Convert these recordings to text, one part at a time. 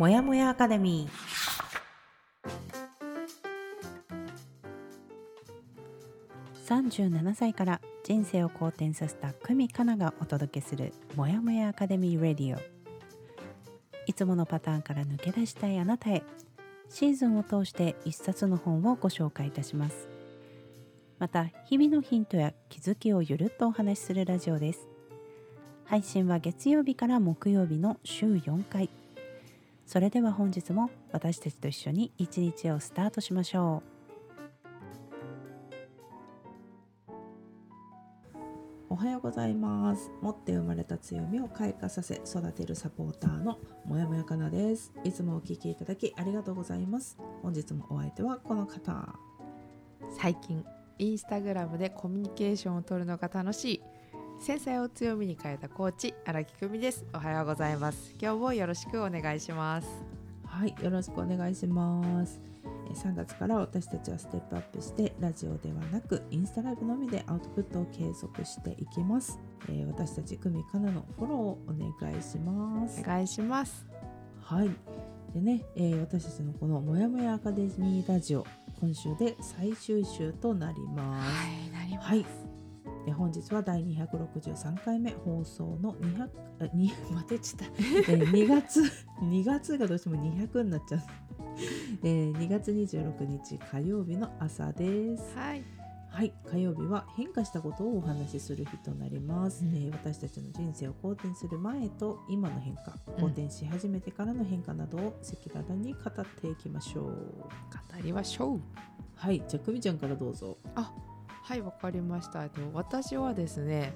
もやもやアカデミー。37歳から人生を好転させた久美かながお届けするもやもやアカデミーレディオ。いつものパターンから抜け出したいあなたへシーズンを通して一冊の本をご紹介いたします。また日々のヒントや気づきをゆるっとお話しするラジオです。配信は月曜日から木曜日の週4回。それでは本日も私たちと一緒に一日をスタートしましょう。おはようございます。持って生まれた強みを開花させ育てるサポーターのもやもやかなです。いつもお聞きいただきありがとうございます。本日もお相手はこの方。最近インスタグラムでコミュニケーションを取るのが楽しい繊細を強みに変えたコーチ荒木久美です。おはようございます。今日もよろしくお願いします。はいよろしくお願いします。3月から私たちはステップアップしてラジオではなくインスタライブのみでアウトプットを継続していきます、えー、私たち久美かなのフォローをお願いします。お願いします。はい。でね、えー、私たちのこのもやもやアカデミーラジオ今週で最終週となります。はい、なります。はい。で本日は第263回目放送の200あ2待てちた、えー、2月 2月がどうしても200になっちゃう、えー、2月26日火曜日の朝です。はい。はい火曜日は変化したことをお話しする日となります、うん、えー、私たちの人生を好転する前と今の変化好転し始めてからの変化などを赤裸々に語っていきましょう。語りましょう。はいじゃあ久美ちゃんからどうぞ。あはいわかりました。私はですね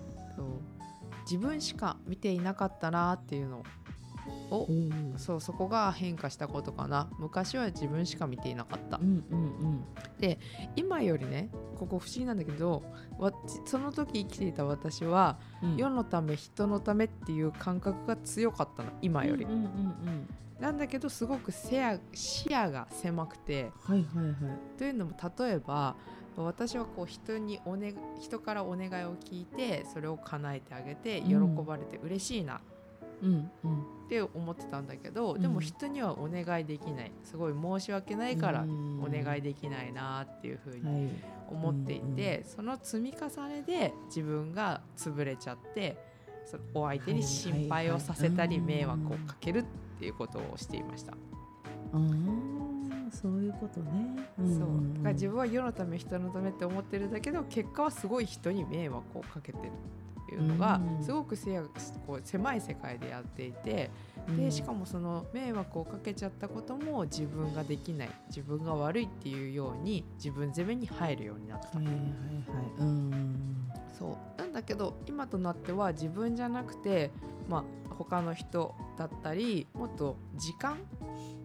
自分しか見ていなかったなっていうのをそうそこが変化したことかな。昔は自分しか見ていなかった、うんうんうん、で今よりねここ不思議なんだけどその時生きていた私は、うん、世のため人のためっていう感覚が強かったの今より、うんうんうんうん、なんだけどすごく視野が狭くて、はいはいはい、というのも例えば私はこう人にお、ね、人からお願いを聞いてそれを叶えてあげて喜ばれて嬉しいな。って思ってたんだけど、うん、でも人にはお願いできない。すごい申し訳ないからお願いできないなっていうふうに思っていて、その積み重ねで自分が潰れちゃってお相手に心配をさせたり迷惑をかけるっていうことをしていました。そういうことね、う。ん、そうだから自分は世のため人のためって思ってるんだけど結果はすごい人に迷惑をかけてるっていうのが、すごくせこう狭い世界でやっていて、でしかもその迷惑をかけちゃったことも自分ができない自分が悪いっていうように自分攻めに入るようになった。はいはいはい、うん。そう。なんだけど今となっては自分じゃなくて、まあ、他の人だったりもっと時間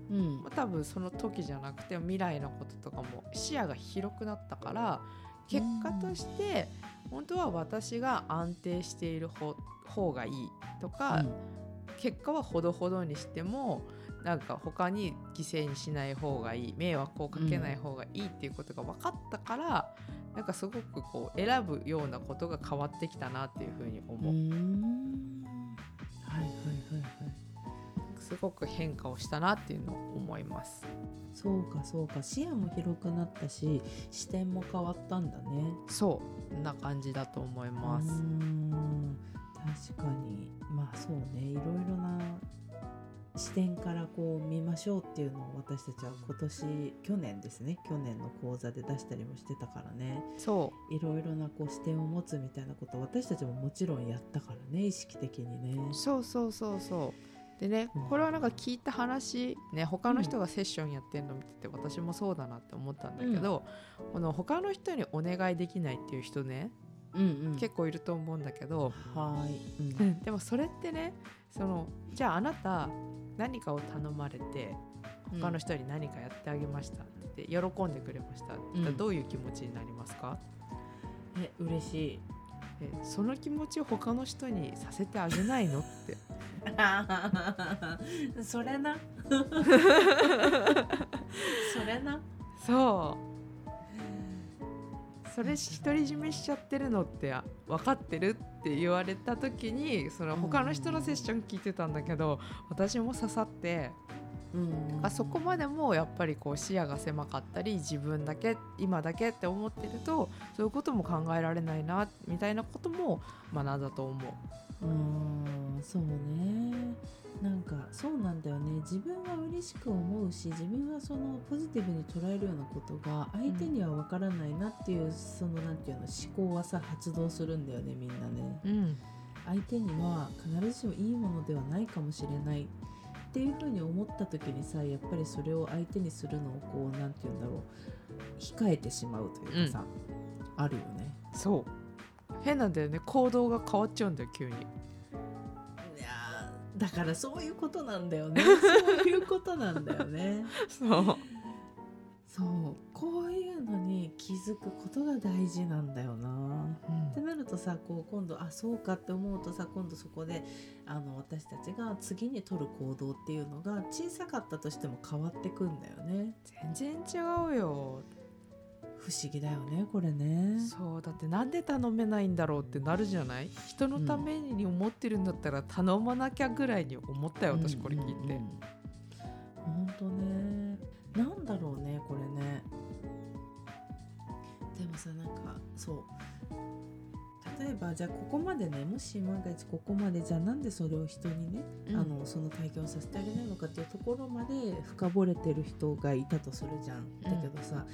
うん、多分その時じゃなくて未来のこととかも視野が広くなったから結果として本当は私が安定している方がいいとか、うん、結果はほどほどにしてもなんか他に犠牲にしない方がいい迷惑をかけない方がいいっていうことが分かったから、うん、なんかすごくこう選ぶようなことが変わってきたなっていうふうに思う。はすごく変化をしたなっていうのを思います。そうかそうか。視野も広くなったし視点も変わったんだね。そうな感じだと思います。確かに。まあそうね。いろいろな視点からこう見ましょうっていうのを私たちは今年去年ですね。去年の講座で出したりもしてたからね。そう。いろいろなこう視点を持つみたいなこと私たちももちろんやったからね意識的にね。そうそうそうそうでね、これはなんか聞いた話ね他の人がセッションやってるの見てて私もそうだなって思ったんだけど、うん、この他の人にお願いできないっていう人ね、うんうん、結構いると思うんだけどはい、うん、でもそれってねそのじゃああなた何かを頼まれて他の人に何かやってあげましたって喜んでくれましたってどういう気持ちになりますか、え嬉しいえその気持ちを他の人にさせてあげないの？って。それな。それな。そう。それ独り占めしちゃってるのって分かってるって言われた時にその他の人のセッション聞いてたんだけど私も刺さってうんあそこまでもやっぱりこう視野が狭かったり自分だけ今だけって思ってるとそういうことも考えられないなみたいなことも学んだと思う。うんそうね。なんかそうなんだよね。自分は嬉しく思うし自分はそのポジティブに捉えるようなことが相手には分からないなっていう、そのなんていうの思考はさ発動するんだよねみんなね。うん。相手には必ずしもいいものではないかもしれないっていうふうに思った時にさやっぱりそれを相手にするのをこうなんて言うんだろう控えてしまうというかさ、あるよね。そう。変なんだよね。行動が変わっちゃうんだよ急に。いやーだからそういうことなんだよね。そういうことなんだよね。そう。そう。こういうのに気づくことが大事なんだよな。ってなるとさこう今度あそうかって思うとさ今度そこであの私たちが次に取る行動っていうのが小さかったとしても変わってくんだよね。全然違うよ。不思議だよねこれね。そうだってなんで頼めないんだろうってなるじゃない？人のために思ってるんだったら頼まなきゃぐらいに思ったよ私これ聞いて、本当ね。なんそう例えばじゃあここまでねもし万が一ここまでじゃあなんでそれを人にね、うんあのその体験をさせてあげないのかっていうところまで深掘れてる人がいたとするじゃん。だけどさ、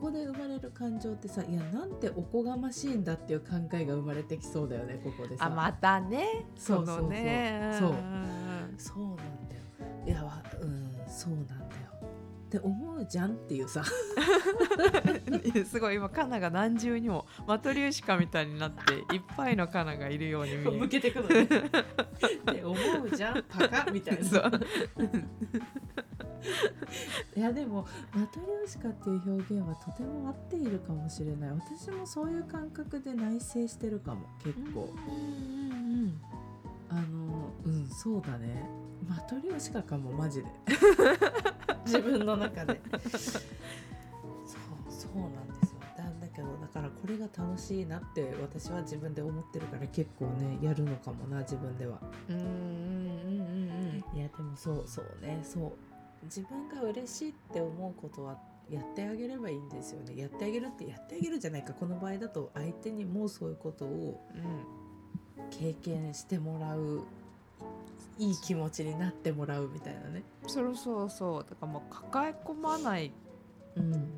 ここで生まれる感情ってさいやなんておこがましいんだっていう考えが生まれてきそうだよねここでさ。あまたねそうそうそうそうんそうなんだよ。いやわうんそうなんだよ。って思うじゃんっていうさ。う んすごい今カナが何重にもマトリューシカみたいになっていっぱいのカナがいるように見える。向けてくのね。って思うじゃんパカみたいな。いやでもマトリョーシカっていう表現はとても合っているかもしれない。私もそういう感覚で内省してるかも結構、うんうん。あのうんそうだねマトリョーシカかもマジで。自分の中で。そうそうなんですよ。だだけどだからこれが楽しいなって私は自分で思ってるから結構ねやるのかもな自分では。うんうんうんうんうん。いやでもそうそうねそう。自分が嬉しいって思うことはやってあげればいいんですよね。やってあげるってやってあげるじゃないか。この場合だと相手にもそういうことを経験してもらういい気持ちになってもらうみたいなね。そうそうそう。だからもう抱え込まないうん、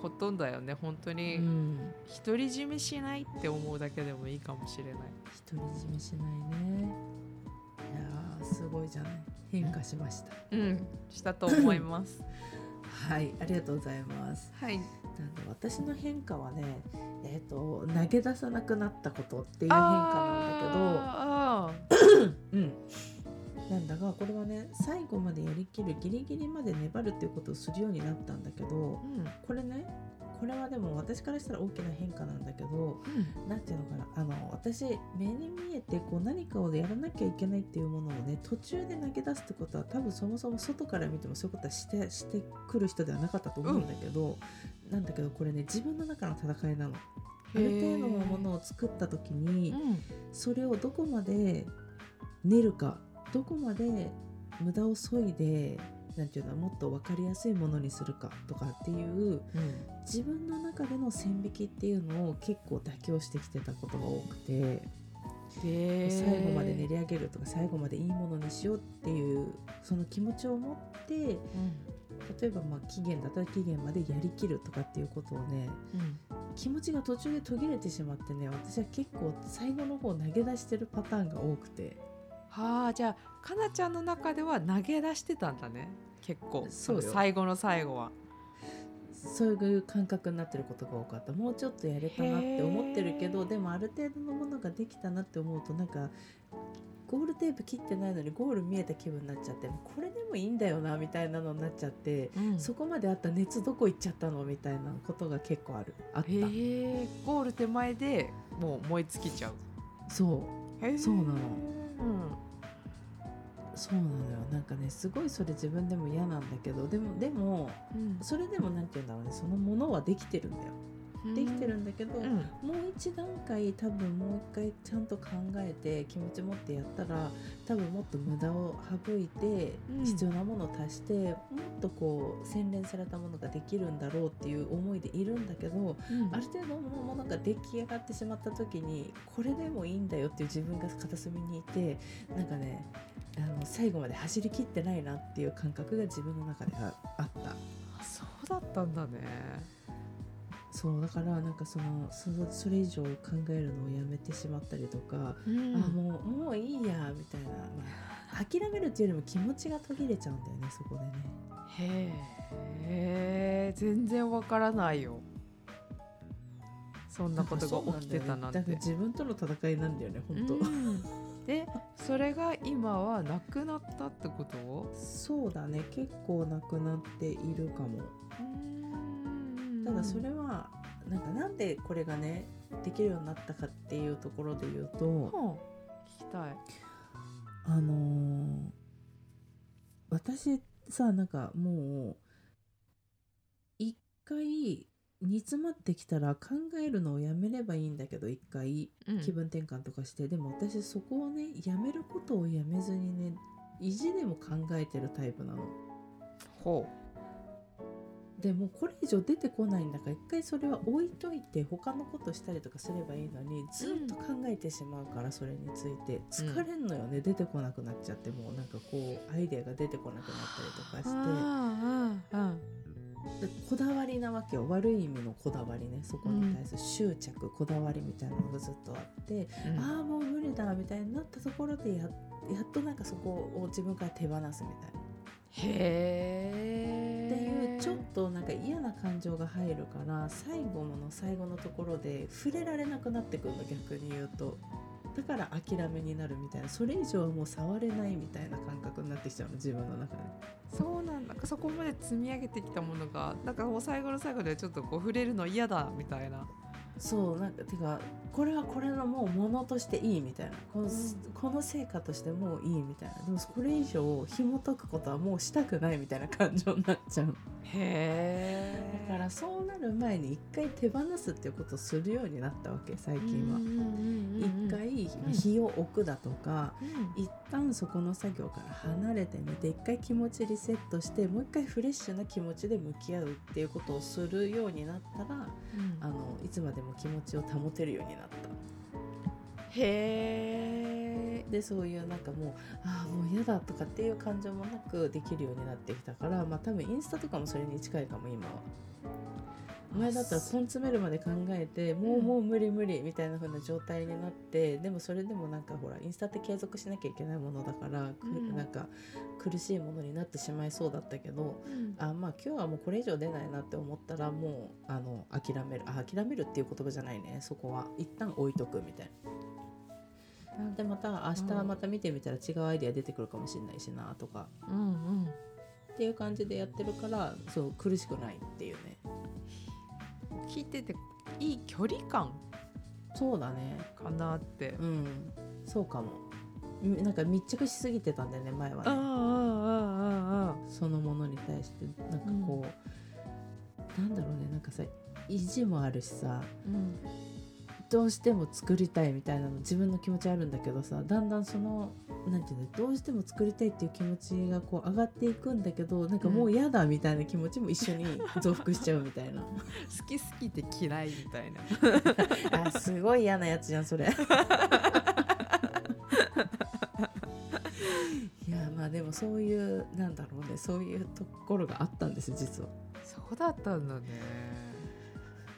ことだよね本当うにん、独り占めしないって思うだけでもいいかもしれない。独り占めしないね。いやーすごいじゃない。変化しました。うんしたと思います。はいありがとうございます。はい。なんで私の変化はねえっ、と投げ出さなくなったことっていう変化なんだけど。あ うん、なんだがこれはね最後までやりきるギリギリまで粘るっていうことをするようになったんだけどーうん。これねこれはでも私からしたら大きな変化なんだけど何ていうのかなあの私目に見えてこう何かをやらなきゃいけないっていうものをね途中で投げ出すってことは多分そもそも外から見てもそういうことはしてしてくる人ではなかったと思うんだけど、なんだけどこれね自分の中の戦いなの。ある程度のものを作った時に、うん。それをどこまで練るかどこまで無駄を削いでなんていうのもっと分かりやすいものにするかとかっていう自分の中での線引きっていうのを結構妥協してきてたことが多くて、で最後まで練り上げるとか最後までいいものにしようっていうその気持ちを持ってうん。例えばまあ期限だったら期限までやりきるとかっていうことをねうん。気持ちが途中で途切れてしまってね私は結構最後の方投げ出してるパターンが多くて。はあじゃあかなちゃんの中では投げ出してたんだね。結構。そう最後の最後は。そういう感覚になってることが多かった。もうちょっとやれたなって思ってるけどでもある程度のものができたなって思うとなんかゴールテープ切ってないのにゴール見えた気分になっちゃってこれでもいいんだよなみたいなのになっちゃって、うん。そこまであった熱どこ行っちゃったのみたいなことが結構あるあった。ゴール手前でもう燃え尽きちゃう。そう。そうなの。うんそうなのよ。なんかねすごいそれ自分でも嫌なんだけどでもでもうん。それでもなんて言うんだろうね。そのものはできてるんだよできてるんだけど、うん。もう一段階多分もう一回ちゃんと考えて気持ち持ってやったら多分もっと無駄を省いてうん。必要なものを足して、もっとこう洗練されたものができるんだろうっていう思いでいるんだけどある程度のものが出来上がってしまった時にこれでもいいんだよっていう自分が片隅にいてなんかねあの最後まで走りきってないなっていう感覚が自分の中でああった。あそうだったんだねそうだからなんかそのそそれ以上考えるのをやめてしまったりとか、うん。あもうもういいやみたいな、まあ、諦めるっていうよりも気持ちが途切れちゃうんだよねそこでね。へえ全然わからないよ。そんなことが起きてたなんて。だから自分との戦いなんだよね本当、うん。でそれが今はなくなったってこと？そうだね。結構なくなっているかもただそれはなんかなんでこれがねできるようになったかっていうところで言うと、う。ん聞きたい。あのー私さなんかもう一回煮詰まってきたら考えるのをやめればいいんだけど一回うん。気分転換とかして、でも私そこをねやめることをやめずにね意地でも考えてるタイプなの。ほでもうこれ以上出てこないんだから一回それは置いといて他のことしたりとかすればいいのにずっと考えてしまうからそれについて。疲れんのよね、出てこなくなっちゃってもうなんかこうアイデアが出てこなくなったりとかして。うんうんでこだわりなわけよ。悪い意味のこだわりね。そこに対する執着、こだわりみたいなのがずっとあって、うん。ああもう無理だみたいになったところでややっとなんかそこを自分から手放すみたいな。へえちょっとなんか嫌な感情が入るから最後の最後のところで触れられなくなってくるの逆に言うとだから諦めになるみたいなそれ以上はもう触れないみたいな感覚になってきちゃうの自分の中で。そうなんだそこまで積み上げてきたものがなんかもう最後の最後でちょっとこう触れるの嫌だみたいなそうなんかてかこれはこれのもうものとしていいみたいな。この,、この成果としてもういいみたいな。でもこれ以上紐解くことはもうしたくないみたいな感情になっちゃう。へえだからそうなる前に一回手放すっていうことをするようになったわけ最近は。一回日を置くだとか、一旦そこの作業から離れてみて一回気持ちリセットしてもう一回フレッシュな気持ちで向き合うっていうことをするようになったらあのいつまでも気持ちを保てるようになった。へえでそういうなんかもうああもう嫌だとかっていう感情もなくできるようになってきたからまあ多分インスタとかもそれに近いかも今は。前だったら根詰めるまで考えてもうもう無理無理みたいな風な状態になってでもそれでもなんかほらインスタって継続しなきゃいけないものだから、くうん。なんか苦しいものになってしまいそうだったけどあまあ今日はもうこれ以上出ないなって思ったらもうあの諦めるあ諦めるっていう言葉じゃないね。そこは。一旦置いとくみたいな。でまた明日また見てみたら違うアイデア出てくるかもしれないしなとか。うんうん。っていう感じでやってるからそう苦しくないっていうね聞いてていい距離感そうだね。かなって。うん。そうかも。みなんか密着しすぎてたんだよね前はね。ああああああそのものに対してなんかこう、なんだろうねなんかさ意地もあるしさ。うんどうしても作りたいみたいなの自分の気持ちあるんだけどさだんだんそのなんていうのどうしても作りたいっていう気持ちがこう上がっていくんだけどなんかもう嫌だみたいな気持ちも一緒に 増幅しちゃうみたいな。好き好きで嫌いみたいな。あすごい嫌なやつじゃんそれ。いやまあでもそういうなんだろうねそういうところがあったんです実は。そうだったんだね。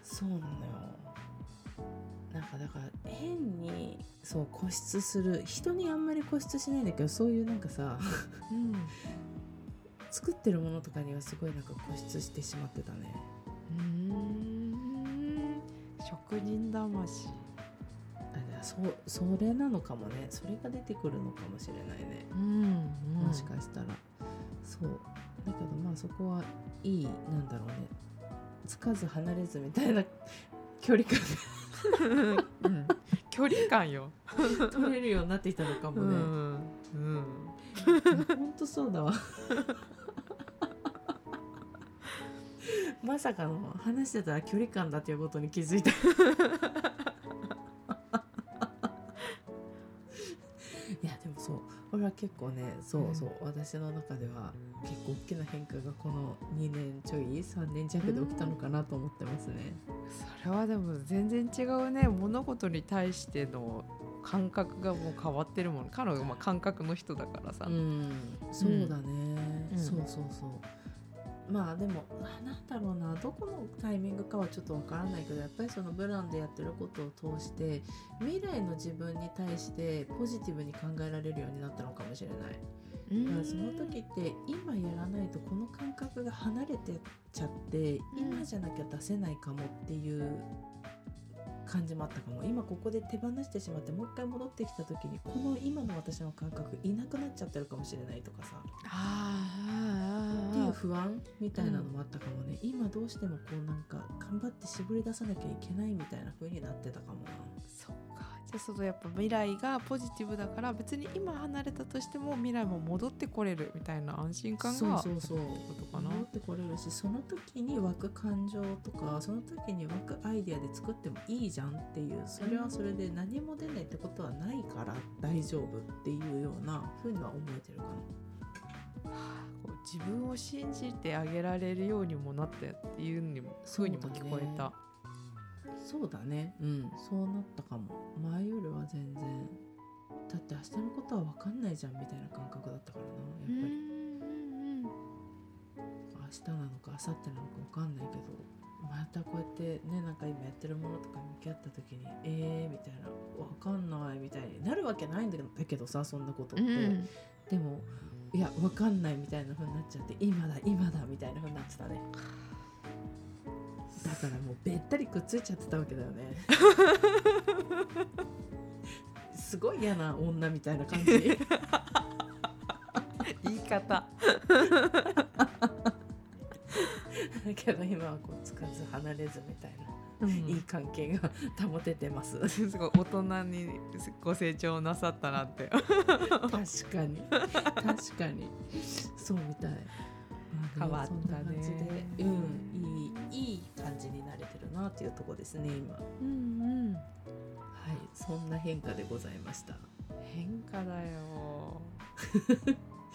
そうなのよなんかだから変に。そう固執する。人にあんまり固執しないんだけどそういうなんかさうん。作ってるものとかにはすごいなんか固執してしまってたね。うん。職人魂。あそうそれなのかもね。それが出てくるのかもしれないね。うんもしかしたら、そう。だけどまあそこはいいなんだろうね。つかず離れずみたいな距離感う ん距離感よ。が取れるようになってきたのかもね、うん。うん。ほんとそうだわ。まさかの話してたら距離感だっていうことに気づいたいやでもそう。これは結構ねそうそう、私の中では結構大きな変化がこの2年ちょい3年弱で起きたのかなと思ってますね。それはでも全然違うね。物事に対しての感覚がもう変わってるもん。彼女はまあ感覚の人だからさ、うん、そうだね、うん。そうそうそうまあでもなんだろうなどこのタイミングかはちょっとわからないけどやっぱりそのブランでやってることを通して未来の自分に対してポジティブに考えられるようになったのかもしれない。だからその時って今やらないとこの感覚が離れてっちゃって今じゃなきゃ出せないかもっていう感じもあったかも今ここで手放してしまってもう一回戻ってきた時にこの今の私の感覚いなくなっちゃってるかもしれないとかさあっていう不安みたいなのもあったかもね、今どうしてもこうなんか頑張って絞り出さなきゃいけないみたいな風になってたかもな。そっか。じゃあそのやっぱ未来がポジティブだから別に今離れたとしても未来も戻ってこれるみたいな安心感がそうそうそう。ことかな戻ってこれるしその時に湧く感情とかその時に湧くアイデアで作ってもいいじゃんっていう。それはそれで何も出ないってことはないから大丈夫っていうようなふうには思えてるかこう自分を信じてあげられるようにもなったっていうにもそういうにも聞こえた。なそうだね。うん。そうなったかも。前よりは全然。だって明日のことは分かんないじゃんみたいな感覚だったからなやっぱり。明日なのか明後日なのか分かんないけどまたこうやってねなんか今やってるものとか向き合った時にえーみたいな分かんないみたいになるわけないんだけどさそんなことって、うん。でもいや分かんないみたいな風になっちゃって今だ今だみたいな風になってたね。だからもうべったりくっついちゃってたわけだよね。すごい嫌な女みたいな感じ。言い方。だけど今はこうつかず離れずみたいな、いい関係が 保ててます。すごい大人にご成長なさったなって。確かに。確かに。そうみたい。変わったね。うん。いいいい感じになれてるなっていうところですね今。はうんうん。い。そんな変化でございました。変化だよ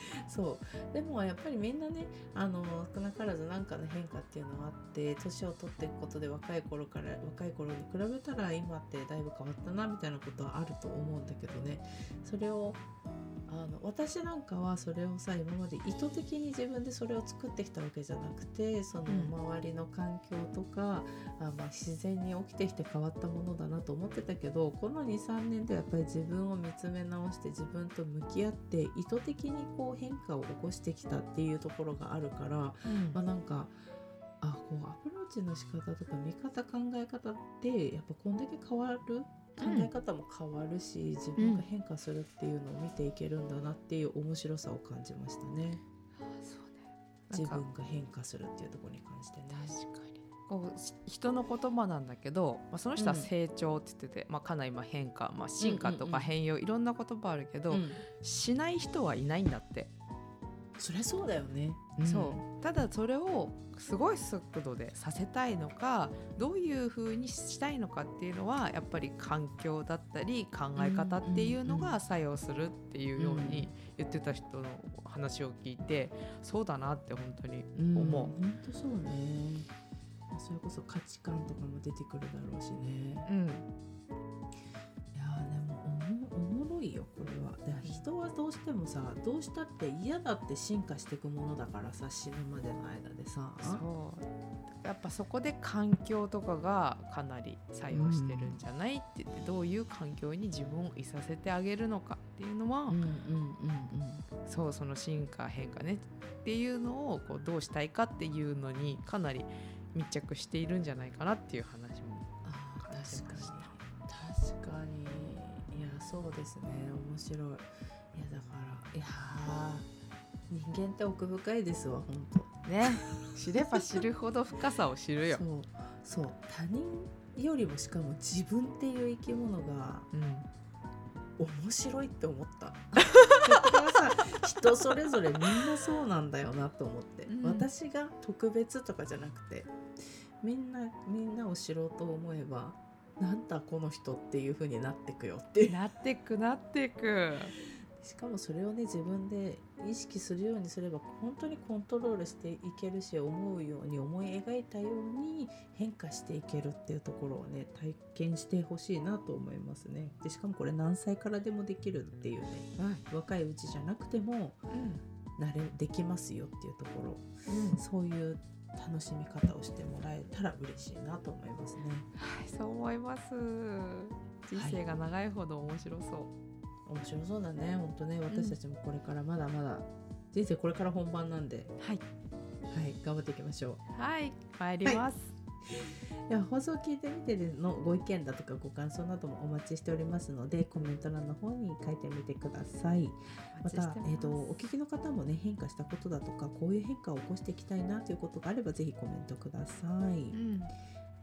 そう。でもやっぱりみんなねあの少なからず何かの変化っていうのはあって年を取っていくことで若い頃から若い頃に比べたら今ってだいぶ変わったなみたいなことはあると思うんだけどね。それをあの私なんかはそれをさ今まで意図的に自分でそれを作ってきたわけじゃなくてそのうん。周りの環境とか、あまあ、自然に起きてきて変わったものだなと思ってたけどこの23年でやっぱり自分を見つめ直して自分と向き合って意図的にこう変化を起こしてきたっていうところがあるから、まあ、なんかあこうアプローチの仕方とか見方考え方ってやっぱこんだけ変わる考え方も変わるし、自分が変化するっていうのを見ていけるんだなっていう面白さを感じましたね。そうね。自分が変化するっていうところに関してね。確かに。こうし人の言葉なんだけど、まあ、その人は成長って言ってて、まあ、かなり今変化、まあ、進化とうんうんうん。か変容、いろんな言葉あるけど、うん。しない人はいないんだって、そりゃそうだよね。そうただそれをすごい速度でさせたいのかどういう風にしたいのかっていうのはやっぱり環境だったり考え方っていうのうんうんうんが作用するっていうように言ってた人の話を聞いてそうだなって本当にうん思う。本当そうね。まあそれこそ価値観とかも出てくるだろうしね。うんいよこれは。で人はどうしてもさどうしたって嫌だって進化していくものだからさ死ぬまでの間でさ。そうやっぱそこで環境とかがかなり作用してるんじゃないって言ってどういう環境に自分をいさせてあげるのかっていうのは、うんうんうんうん。そうその進化変化ねっていうのをこうどうしたいかっていうのにかなり密着しているんじゃないかなっていう話も感じました。そうですね。面白い。いやだからいやー人間って奥深いですわ本当。ね。知れば知るほど深さを知るよ。そ。う。そう。他人よりもしかも自分っていう生き物がうん。面白いって思った。人それぞれみんなそうなんだよなと思って、うん。私が特別とかじゃなくてみんなみんなを知ろうと思えばなんだこの人っていう風になってくよってなってくなってく。しかもそれをね自分で意識するようにすれば本当にコントロールしていけるし思うように思い描いたように変化していけるっていうところをね体験してほしいなと思いますね。でしかもこれ何歳からでもできるっていうね若いうちじゃなくてもうんなれできますよっていうところ。うん。そういう楽しみ方をしてもらえたら嬉しいなと思いますね。はいそう思います。人生が長いほど面白そう、面白そうだね。本当ね私たちもこれからまだまだ人生これから本番なんで。はい。はい頑張っていきましょう。はい参ります、では放送を聞いてみてのご意見だとかご感想などもお待ちしておりますのでコメント欄の方に書いてみてください。またえー、とお聞きの方もね変化したことだとかこういう変化を起こしていきたいなということがあればぜひコメントください、うん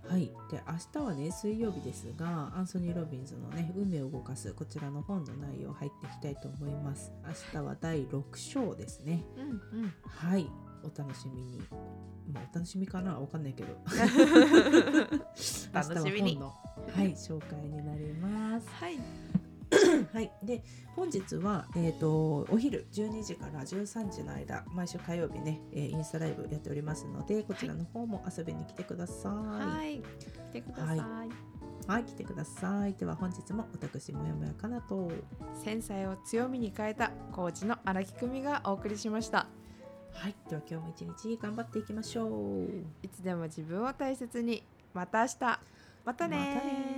はい、で明日はね水曜日ですがアンソニー・ロビンズのね「運命を動かす」こちらの本の内容入っていきたいと思います。明日は第6章ですね。うんうん。はい。お楽しみに。まあお楽しみかな？わかんないけど。楽しみに。明日は本のはい紹介になります。はいはい。で本日はえっ、とお昼12時から13時の間毎週火曜日ね、えーインスタライブやっておりますのでこちらの方も遊びに来てください。はい。来てください、はい、来てください。では本日も私もやもやかなと。繊細を強みに変えたコーチの荒木久美がお送りしました。はい、では今日も一日頑張っていきましょう。いつでも自分を大切に。また明日。またねー。またね